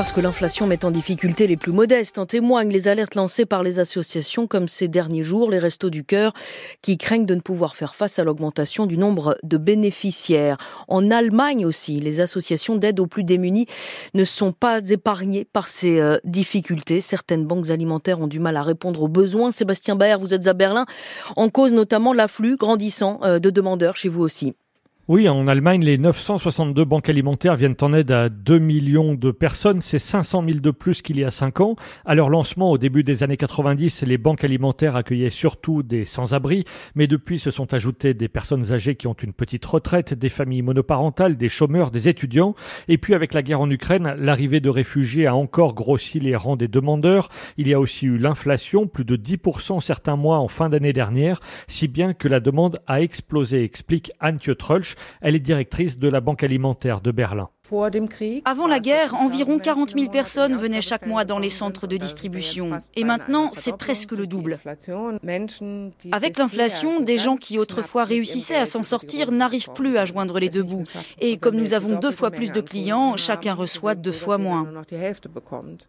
Parce que l'inflation met en difficulté les plus modestes, en témoignent les alertes lancées par les associations comme ces derniers jours, les Restos du Cœur, qui craignent de ne pouvoir faire face à l'augmentation du nombre de bénéficiaires. En Allemagne aussi, les associations d'aide aux plus démunis ne sont pas épargnées par ces euh, difficultés. Certaines banques alimentaires ont du mal à répondre aux besoins. Sébastien Baer, vous êtes à Berlin, en cause notamment l'afflux grandissant euh, de demandeurs chez vous aussi. Oui, en Allemagne, les 962 banques alimentaires viennent en aide à 2 millions de personnes. C'est 500 000 de plus qu'il y a 5 ans. À leur lancement, au début des années 90, les banques alimentaires accueillaient surtout des sans-abri, mais depuis se sont ajoutées des personnes âgées qui ont une petite retraite, des familles monoparentales, des chômeurs, des étudiants. Et puis avec la guerre en Ukraine, l'arrivée de réfugiés a encore grossi les rangs des demandeurs. Il y a aussi eu l'inflation, plus de 10% certains mois en fin d'année dernière, si bien que la demande a explosé, explique Anne Trulch, elle est directrice de la Banque alimentaire de Berlin. Avant la guerre, environ 40 000 personnes venaient chaque mois dans les centres de distribution. Et maintenant, c'est presque le double. Avec l'inflation, des gens qui autrefois réussissaient à s'en sortir n'arrivent plus à joindre les deux bouts. Et comme nous avons deux fois plus de clients, chacun reçoit deux fois moins.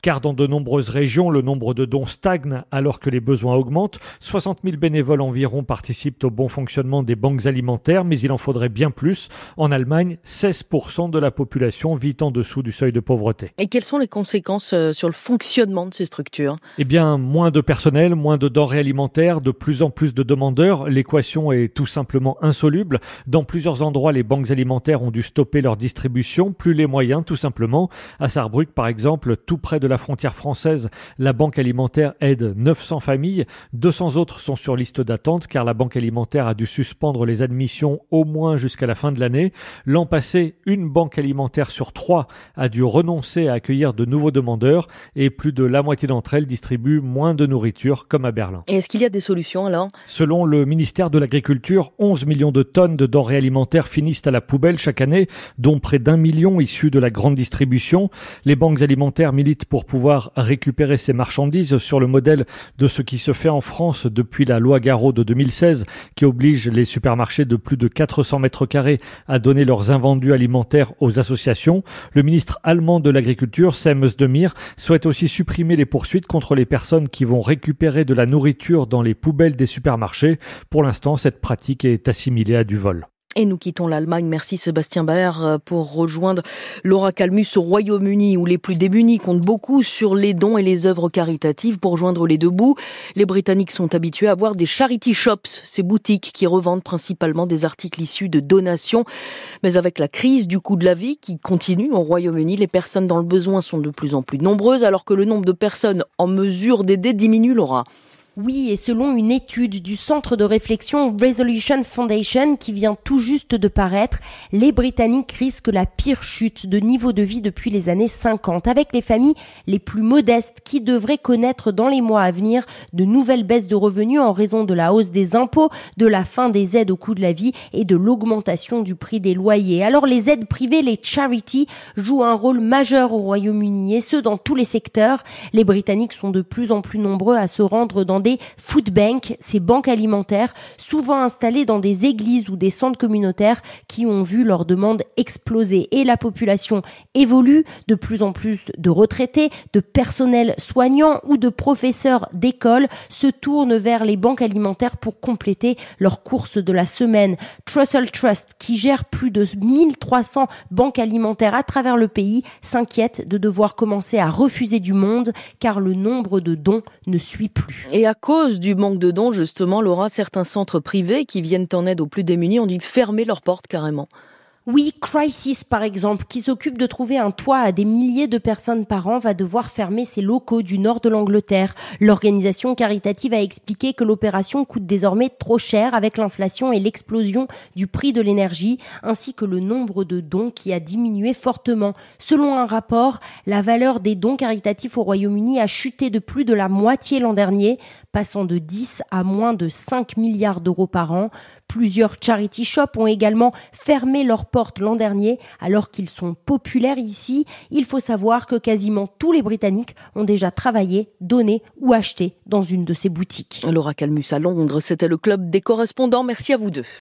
Car dans de nombreuses régions, le nombre de dons stagne alors que les besoins augmentent. 60 000 bénévoles environ participent au bon fonctionnement des banques alimentaires, mais il en faudrait bien plus. En Allemagne, 16% de la population vit en dessous du seuil de pauvreté. Et quelles sont les conséquences euh, sur le fonctionnement de ces structures? Eh bien, moins de personnel, moins de denrées alimentaires, de plus en plus de demandeurs. L'équation est tout simplement insoluble. Dans plusieurs endroits, les banques alimentaires ont dû stopper leur distribution, plus les moyens, tout simplement. À Sarrebruck, par exemple, tout près de la frontière française, la banque alimentaire aide 900 familles. 200 autres sont sur liste d'attente car la banque alimentaire a dû suspendre les admissions au moins jusqu'à la fin de l'année. L'an passé, une banque alimentaire sur trois a dû renoncer à accueillir de nouveaux demandeurs et plus de la moitié d'entre elles distribuent moins de nourriture comme à Berlin. Et est-ce qu'il y a des solutions alors? Selon le ministère de l'Agriculture, 11 millions de tonnes de denrées alimentaires finissent à la poubelle chaque année, dont près d'un million issus de la grande distribution. Les banques alimentaires militent pour pouvoir récupérer ces marchandises sur le modèle de ce qui se fait en France depuis la loi Garot de 2016 qui oblige les supermarchés de plus de 400 mètres carrés à donner leurs invendus alimentaires aux associations le ministre allemand de l'Agriculture, Sem Özdemir, souhaite aussi supprimer les poursuites contre les personnes qui vont récupérer de la nourriture dans les poubelles des supermarchés. Pour l'instant, cette pratique est assimilée à du vol. Et nous quittons l'Allemagne. Merci Sébastien Baer euh, pour rejoindre Laura Calmus au Royaume-Uni où les plus démunis comptent beaucoup sur les dons et les œuvres caritatives pour joindre les deux bouts. Les Britanniques sont habitués à voir des charity shops, ces boutiques qui revendent principalement des articles issus de donations. Mais avec la crise du coût de la vie qui continue au Royaume-Uni, les personnes dans le besoin sont de plus en plus nombreuses alors que le nombre de personnes en mesure d'aider diminue, Laura. Oui, et selon une étude du centre de réflexion Resolution Foundation qui vient tout juste de paraître, les Britanniques risquent la pire chute de niveau de vie depuis les années 50, avec les familles les plus modestes qui devraient connaître dans les mois à venir de nouvelles baisses de revenus en raison de la hausse des impôts, de la fin des aides au coût de la vie et de l'augmentation du prix des loyers. Alors les aides privées, les charities, jouent un rôle majeur au Royaume-Uni et ce dans tous les secteurs. Les Britanniques sont de plus en plus nombreux à se rendre dans des food banks, ces banques alimentaires, souvent installées dans des églises ou des centres communautaires qui ont vu leurs demandes exploser. Et la population évolue, de plus en plus de retraités, de personnel soignant ou de professeurs d'école se tournent vers les banques alimentaires pour compléter leurs courses de la semaine. Trussell Trust, qui gère plus de 1300 banques alimentaires à travers le pays, s'inquiète de devoir commencer à refuser du monde car le nombre de dons ne suit plus à cause du manque de dons, justement, Laura, certains centres privés qui viennent en aide aux plus démunis ont dû fermer leurs portes carrément. Oui, Crisis, par exemple, qui s'occupe de trouver un toit à des milliers de personnes par an, va devoir fermer ses locaux du nord de l'Angleterre. L'organisation caritative a expliqué que l'opération coûte désormais trop cher avec l'inflation et l'explosion du prix de l'énergie, ainsi que le nombre de dons qui a diminué fortement. Selon un rapport, la valeur des dons caritatifs au Royaume-Uni a chuté de plus de la moitié l'an dernier, passant de 10 à moins de 5 milliards d'euros par an. Plusieurs charity shops ont également fermé leurs l'an dernier alors qu'ils sont populaires ici. Il faut savoir que quasiment tous les Britanniques ont déjà travaillé, donné ou acheté dans une de ces boutiques. Laura Calmus à Londres, c'était le club des correspondants. Merci à vous deux.